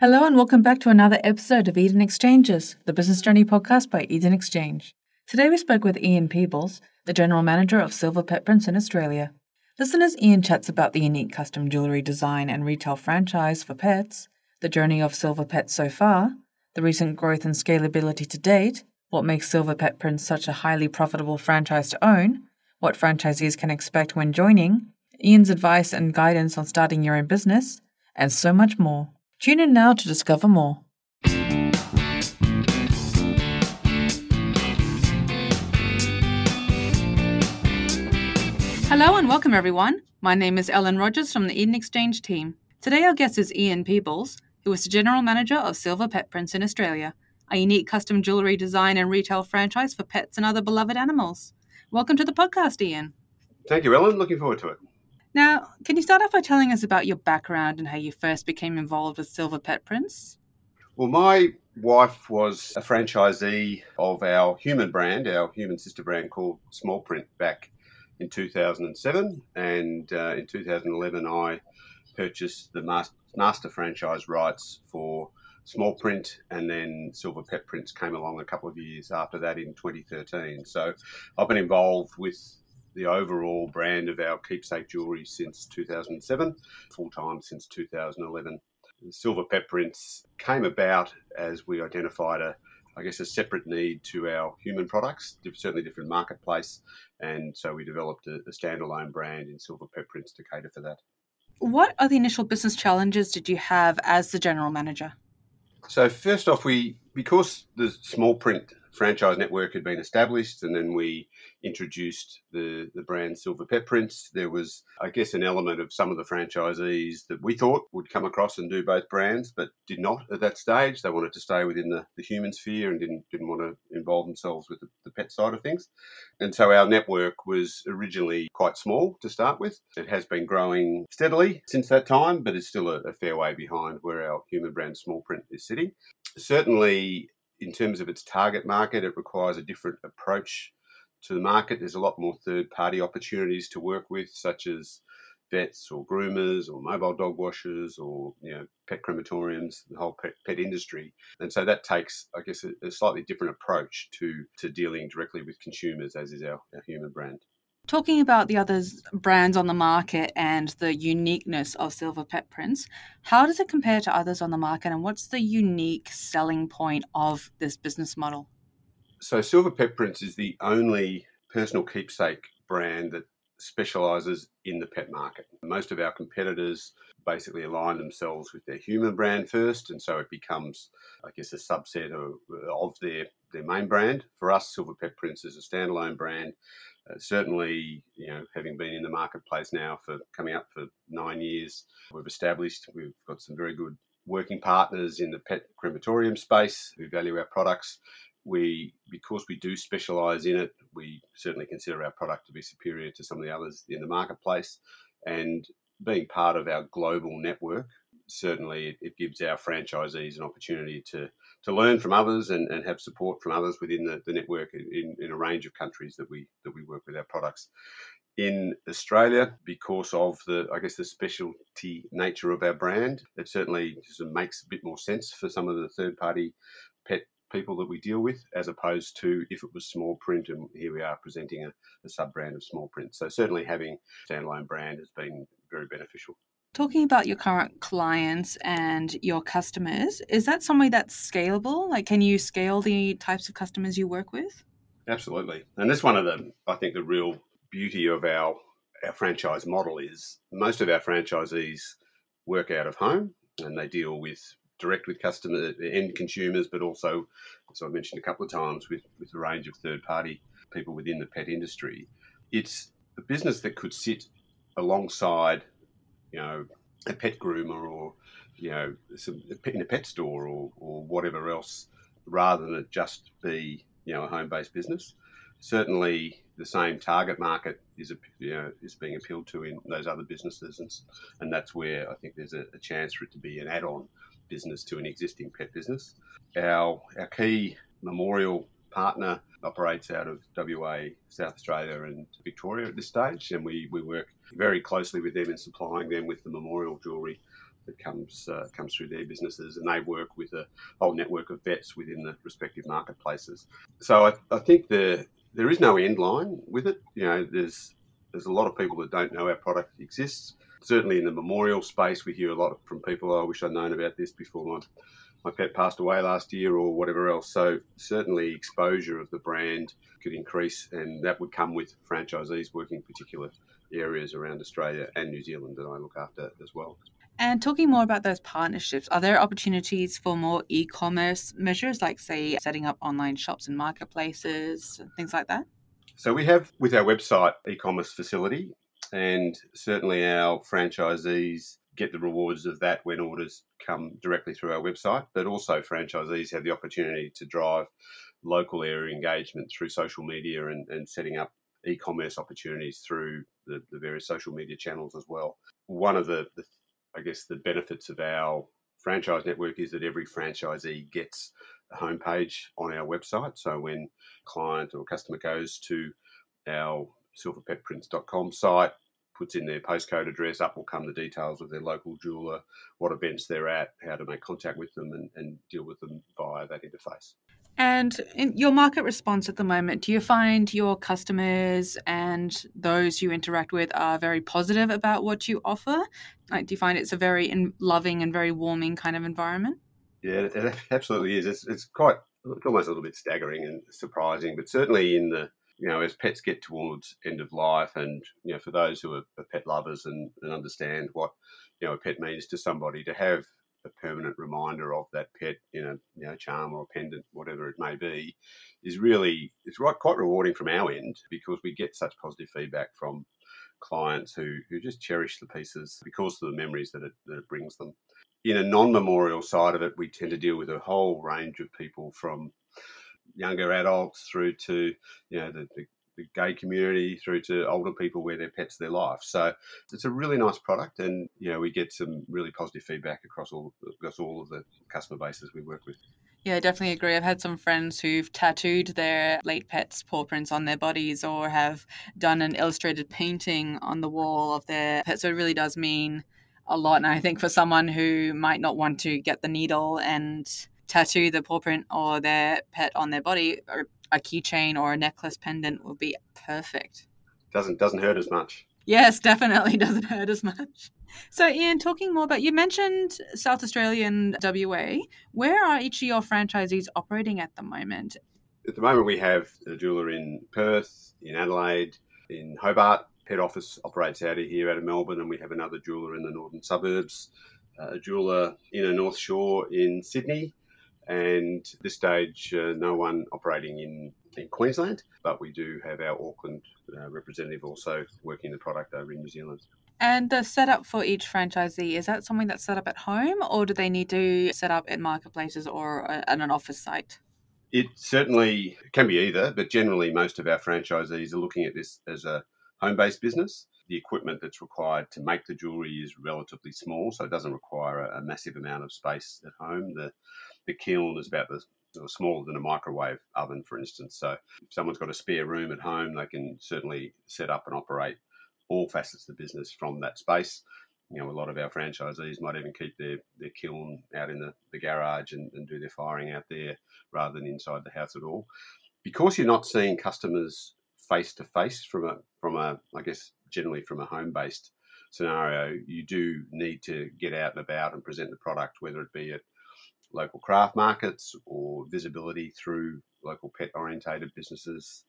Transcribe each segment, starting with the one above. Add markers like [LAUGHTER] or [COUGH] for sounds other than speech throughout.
Hello, and welcome back to another episode of Eden Exchanges, the business journey podcast by Eden Exchange. Today we spoke with Ian Peebles, the general manager of Silver Pet Prints in Australia. Listeners, Ian chats about the unique custom jewellery design and retail franchise for pets, the journey of Silver Pet so far, the recent growth and scalability to date, what makes Silver Pet Prints such a highly profitable franchise to own, what franchisees can expect when joining, Ian's advice and guidance on starting your own business, and so much more. Tune in now to discover more. Hello and welcome, everyone. My name is Ellen Rogers from the Eden Exchange team. Today, our guest is Ian Peebles, who is the general manager of Silver Pet Prints in Australia, a unique custom jewellery design and retail franchise for pets and other beloved animals. Welcome to the podcast, Ian. Thank you, Ellen. Looking forward to it. Now, can you start off by telling us about your background and how you first became involved with Silver Pet Prints? Well, my wife was a franchisee of our human brand, our human sister brand called Small Print, back in 2007. And uh, in 2011, I purchased the master franchise rights for Small Print, and then Silver Pet Prints came along a couple of years after that in 2013. So I've been involved with the overall brand of our keepsake jewellery since 2007, full time since 2011. Silver Pet Prints came about as we identified a, I guess, a separate need to our human products, certainly different marketplace, and so we developed a, a standalone brand in Silver Pet Prints to cater for that. What are the initial business challenges did you have as the general manager? So first off, we because the small print franchise network had been established, and then we introduced the, the brand Silver Pet Prints. There was, I guess, an element of some of the franchisees that we thought would come across and do both brands, but did not at that stage. They wanted to stay within the, the human sphere and didn't didn't want to involve themselves with the, the pet side of things. And so our network was originally quite small to start with. It has been growing steadily since that time, but it's still a, a fair way behind where our human brand Small Print is sitting. Certainly, in terms of its target market, it requires a different approach to the market. There's a lot more third party opportunities to work with, such as vets or groomers or mobile dog washers or you know pet crematoriums, the whole pet, pet industry. And so that takes, I guess, a, a, slightly different approach to to dealing directly with consumers, as is our, our human brand. Talking about the other brands on the market and the uniqueness of Silver Pet Prints, how does it compare to others on the market and what's the unique selling point of this business model? So, Silver Pet Prints is the only personal keepsake brand that specializes in the pet market. Most of our competitors basically align themselves with their human brand first, and so it becomes, I guess, a subset of, of their, their main brand. For us, Silver Pet Prints is a standalone brand uh, certainly, you know, having been in the marketplace now for coming up for nine years, we've established we've got some very good working partners in the pet crematorium space who value our products. We, because we do specialise in it, we certainly consider our product to be superior to some of the others in the marketplace. And being part of our global network, certainly it, gives our franchisees an opportunity to to learn from others and, and have support from others within the, the network in, in a range of countries that we that we work with our products. In Australia, because of the I guess the specialty nature of our brand, it certainly makes a bit more sense for some of the third party pet people that we deal with, as opposed to if it was small print, and here we are presenting a, a sub brand of small print. So certainly having a standalone brand has been very beneficial. Talking about your current clients and your customers, is that something that's scalable? Like, can you scale the types of customers you work with? Absolutely. And that's one of the, I think, the real beauty of our, our franchise model is most of our franchisees work out of home and they deal with direct with customer end consumers, but also, as I mentioned a couple of times, with, with a range of third party people within the pet industry. It's a business that could sit alongside you know, a pet groomer or, you know, some, in a pet store or, or whatever else, rather than it just be, you know, a home based business. Certainly, the same target market is, you know, is being appealed to in those other businesses, and, and that's where I think there's a, a chance for it to be an add on business to an existing pet business. Our, our key memorial partner operates out of WA, South Australia, and Victoria at this stage, and we, we work very closely with them in supplying them with the memorial jewellery that comes uh, comes through their businesses, and they work with a whole network of vets within the respective marketplaces. So I, I think the there is no end line with it. You know, there's there's a lot of people that don't know our product exists. Certainly in the memorial space, we hear a lot from people. Oh, I wish I'd known about this before my my pet passed away last year or whatever else. So certainly exposure of the brand could increase, and that would come with franchisees working particular areas around Australia and New Zealand that I look after as well. And talking more about those partnerships, are there opportunities for more e commerce measures, like, say, setting up online shops and marketplaces, things like that? So, we have with our website e commerce facility, and certainly our franchisees get the rewards of that when orders come directly through our website, but also franchisees have the opportunity to drive local area engagement through social media and, and setting up e-commerce opportunities through the, the, various social media channels as well. One of the, the, I guess, the benefits of our franchise network is that every franchisee gets a homepage on our website. So when client or customer goes to our silverpetprints.com site, puts in their postcode address, up will come the details of their local jeweler, what events they're at, how to make contact with them, and, and deal with them via that interface. And in your market response at the moment, do you find your customers and those you interact with are very positive about what you offer? Like, do you find it's a very in- loving and very warming kind of environment? Yeah, it absolutely is. It's, it's quite, it's almost a little bit staggering and surprising, but certainly in the, you know, as pets get towards end of life, and you know, for those who are pet lovers and, and understand what you know a pet means to somebody, to have a permanent reminder of that pet in a you know, charm or a pendant, whatever it may be, is really it's right quite rewarding from our end because we get such positive feedback from clients who, who just cherish the pieces because of the memories that it, that it brings them. In a non-memorial side of it, we tend to deal with a whole range of people from younger adults through to you know the, the the gay community through to older people where their pets their life. So it's a really nice product, and you know we get some really positive feedback across all across all of the customer bases we work with. Yeah, I definitely agree. I've had some friends who've tattooed their late pets' paw prints on their bodies or have done an illustrated painting on the wall of their pet. So it really does mean a lot. And I think for someone who might not want to get the needle and tattoo the paw print or their pet on their body, or a keychain or a necklace pendant would be perfect. Doesn't doesn't hurt as much. Yes, definitely [LAUGHS] doesn't hurt as much. So, Ian, talking more about you mentioned South Australia and WA. Where are each of your franchisees operating at the moment? At the moment, we have a jeweler in Perth, in Adelaide, in Hobart. Head office operates out of here, out of Melbourne, and we have another jeweler in the northern suburbs, uh, a jeweler in a North Shore in Sydney, and at this stage, uh, no one operating in, in Queensland, but we do have our Auckland uh, representative also working the product over in New Zealand. And the setup for each franchisee, is that something that's set up at home or do they need to set up in marketplaces or uh, at an office site? It certainly can be either, but generally, most of our franchisees are looking at this as a home based business. The equipment that's required to make the jewellery is relatively small, so it doesn't require a, a massive amount of space at home. The the kiln is about the smaller than a microwave oven, for instance. So if someone's got a spare room at home, they can certainly set up and operate all facets of the business from that space. You know, a lot of our franchisees might even keep their, their kiln out in the, the garage and, and do their firing out there rather than inside the house at all. Because you're not seeing customers face to face from a from a I guess generally from a home based scenario, you do need to get out and about and present the product, whether it be at local craft markets or visibility through local pet orientated businesses,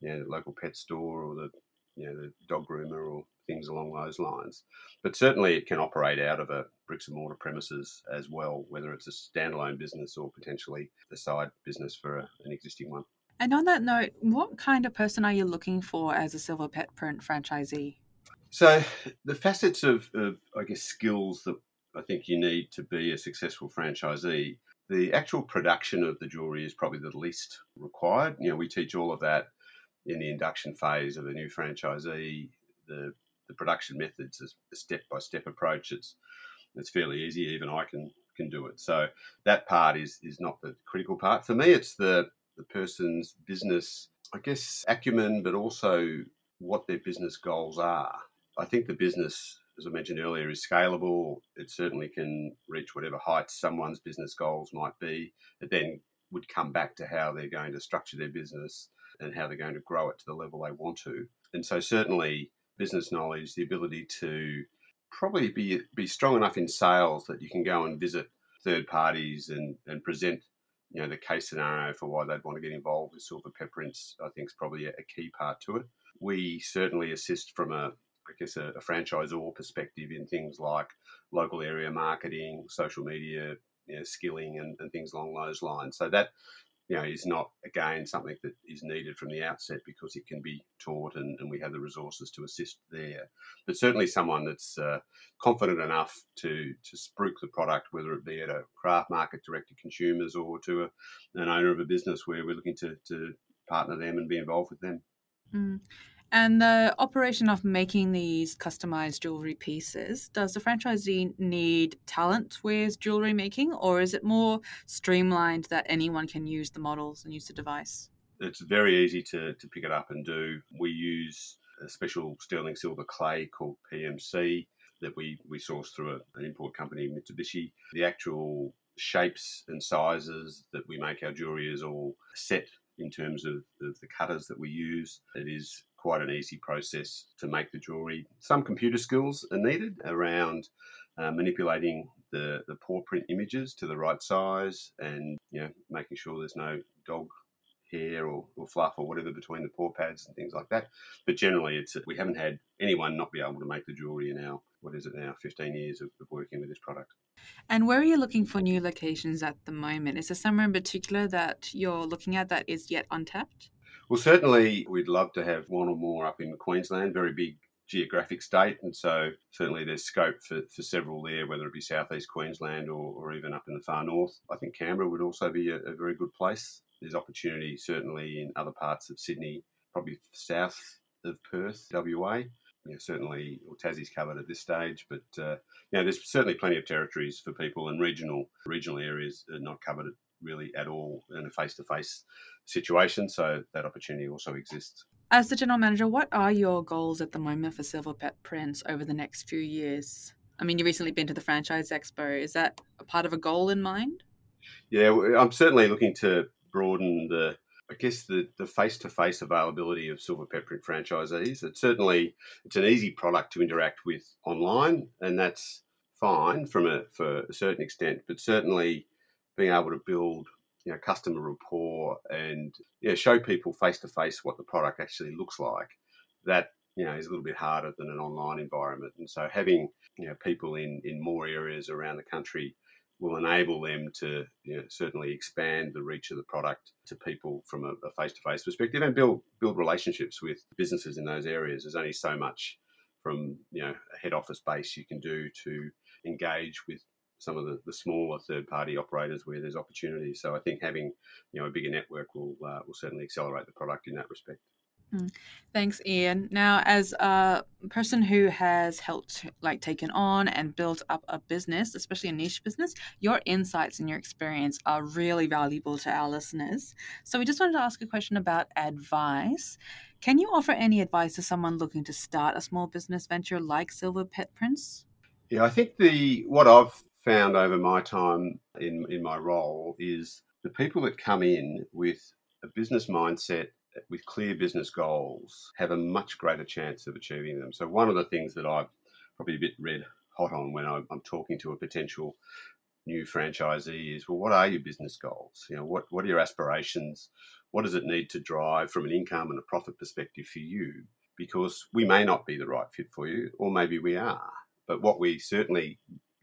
you know, the local pet store or the you know the dog groomer or things along those lines. But certainly it can operate out of a bricks and mortar premises as well, whether it's a standalone business or potentially a side business for a, an existing one. And on that note, what kind of person are you looking for as a Silver Pet Print franchisee? So the facets of, of I guess skills that I think you need to be a successful franchisee. The actual production of the jewelry is probably the least required. You know, we teach all of that in the induction phase of a new franchisee. The the production methods is a step by step approach. It's it's fairly easy. Even I can can do it. So that part is is not the critical part for me. It's the the person's business, I guess, acumen, but also what their business goals are. I think the business as I mentioned earlier, is scalable. It certainly can reach whatever heights someone's business goals might be. It then would come back to how they're going to structure their business and how they're going to grow it to the level they want to. And so, certainly, business knowledge, the ability to probably be be strong enough in sales that you can go and visit third parties and, and present you know the case scenario for why they'd want to get involved with Silver Pet Prints I think is probably a, a key part to it. We certainly assist from a I guess a, a franchisor perspective in things like local area marketing, social media, you know, skilling, and, and things along those lines. So that you know, is not again something that is needed from the outset because it can be taught and, and we have the resources to assist there. But certainly someone that's uh, confident enough to to spruik the product, whether it be at a craft market direct to consumers or to a, an owner of a business where we're looking to, to partner them and be involved with them. Mm. And the operation of making these customized jewelry pieces, does the franchisee need talent with jewelry making, or is it more streamlined that anyone can use the models and use the device? It's very easy to, to pick it up and do. We use a special sterling silver clay called PMC that we, we source through a, an import company, Mitsubishi. The actual shapes and sizes that we make our jewelry is all set in terms of, of the cutters that we use. It is quite an easy process to make the jewelry. Some computer skills are needed around uh, manipulating the, the paw print images to the right size and you know making sure there's no dog hair or, or fluff or whatever between the paw pads and things like that. But generally, it's we haven't had anyone not be able to make the jewelry in our what is it now 15 years of, of working with this product. And where are you looking for new locations at the moment? Is there somewhere in particular that you're looking at that is yet untapped? Well, certainly we'd love to have one or more up in Queensland, very big geographic state, and so certainly there's scope for, for several there, whether it be southeast Queensland or, or even up in the far north. I think Canberra would also be a, a very good place. There's opportunity certainly in other parts of Sydney, probably south of Perth, WA. You know, certainly, well, Tassie's covered at this stage, but uh, you know, there's certainly plenty of territories for people, and regional regional areas are not covered really at all in a face to face situation. So that opportunity also exists. As the general manager, what are your goals at the moment for Silver Pet Prints over the next few years? I mean, you've recently been to the Franchise Expo. Is that a part of a goal in mind? Yeah, I'm certainly looking to broaden the, I guess, the the face to face availability of Silver Pet Print franchisees. It's certainly it's an easy product to interact with online, and that's fine from a for a certain extent. But certainly, being able to build you know customer rapport and yeah show people face to face what the product actually looks like that you know is a little bit harder than an online environment. And so having you know people in in more areas around the country will enable them to you know, certainly expand the reach of the product to people from a face to face perspective and build build relationships with businesses in those areas. There's only so much from you know a head office base you can do to engage with some of the, the smaller third party operators where there's opportunities. So I think having you know a bigger network will uh, will certainly accelerate the product in that respect. Hmm. Thanks, Ian. Now, as a person who has helped, like, taken on and built up a business, especially a niche business, your insights and your experience are really valuable to our listeners. So, we just wanted to ask a question about advice. Can you offer any advice to someone looking to start a small business venture like Silver Pet Prints? Yeah, I think the what I've found over my time in, in my role is the people that come in with a business mindset with clear business goals have a much greater chance of achieving them. So one of the things that I've probably a bit red hot on when I'm, talking to a potential new franchisee is, well, what are your business goals? You know, what, what are your aspirations? What does it need to drive from an income and a profit perspective for you? Because we may not be the right fit for you, or maybe we are. But what we certainly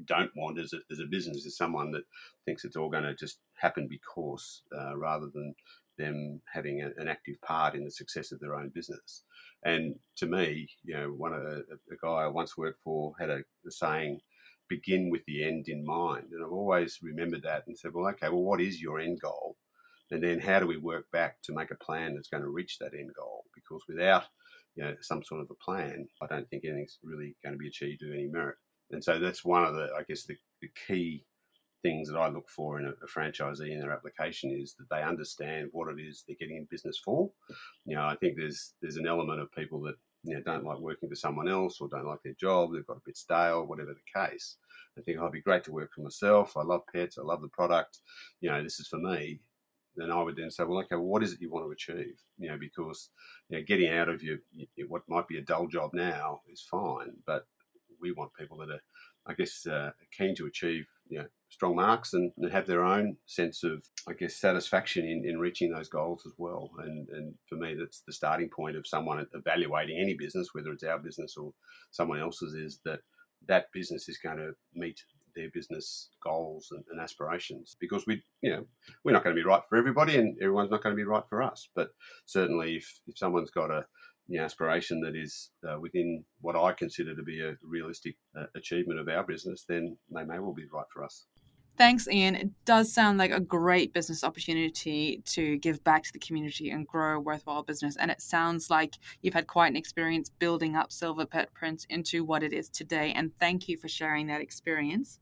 don't want as a, as a business is someone that thinks it's all going to just happen because uh, rather than them having a, an active part in the success of their own business. And to me, you know, one of a, a guy I once worked for had a, a saying, begin with the end in mind. And I've always remembered that and said, well, okay, well, what is your end goal? And then how do we work back to make a plan that's going to reach that end goal? Because without you know, some sort of a plan, I don't think anything's really going to be achieved of any merit. And so that's one of the, I guess, the, the key things that I look for in a, a, franchisee in their application is that they understand what it is they're getting in business for. You know, I think there's there's an element of people that you know, don't like working for someone else or don't like their job, they've got a bit stale, whatever the case, and think, oh, it'd be great to work for myself. I love pets. I love the product. You know, this is for me. Then I would then say, well, okay, well, what is it you want to achieve? You know, because you know, getting out of your, your what might be a dull job now is fine, but we want people that are, I guess, uh, keen to achieve you know, strong marks and, and, have their own sense of, I guess, satisfaction in, in reaching those goals as well. And, and for me, that's the starting point of someone evaluating any business, whether it's our business or someone else's, is that that business is going to meet their business goals and, and, aspirations because we you know we're not going to be right for everybody and everyone's not going to be right for us but certainly if, if someone's got a the aspiration that is uh, within what I consider to be a realistic uh, achievement of our business, then they may well be right for us. Thanks, Ian. It does sound like a great business opportunity to give back to the community and grow a worthwhile business. And it sounds like you've had quite an experience building up Silver Pet Prints into what it is today. And thank you for sharing that experience.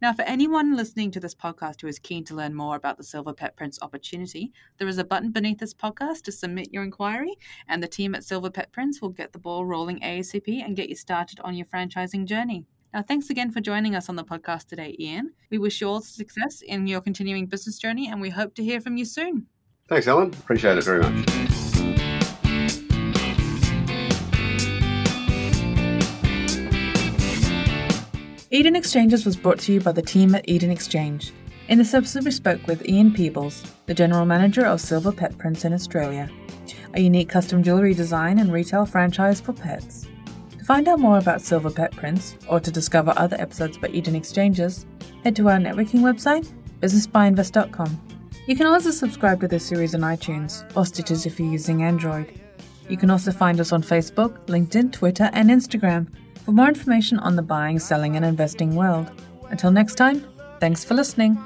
Now, for anyone listening to this podcast who is keen to learn more about the Silver Pet Prints opportunity, there is a button beneath this podcast to submit your inquiry, and the team at Silver Pet Prints will get the ball rolling ASAP and get you started on your franchising journey. Now, thanks again for joining us on the podcast today, Ian. We wish you all success in your continuing business journey, and we hope to hear from you soon. Thanks, Ellen. Appreciate it very much. Eden Exchanges was brought to you by the team at Eden Exchange. In this episode, we spoke with Ian Peebles, the General Manager of Silver Pet Prints in Australia, a unique custom jewellery design and retail franchise for pets. To find out more about Silver Pet Prints or to discover other episodes by Eden Exchanges, head to our networking website, businessbyinvest.com. You can also subscribe to this series on iTunes or Stitcher if you're using Android. You can also find us on Facebook, LinkedIn, Twitter, and Instagram for more information on the buying, selling, and investing world. Until next time, thanks for listening.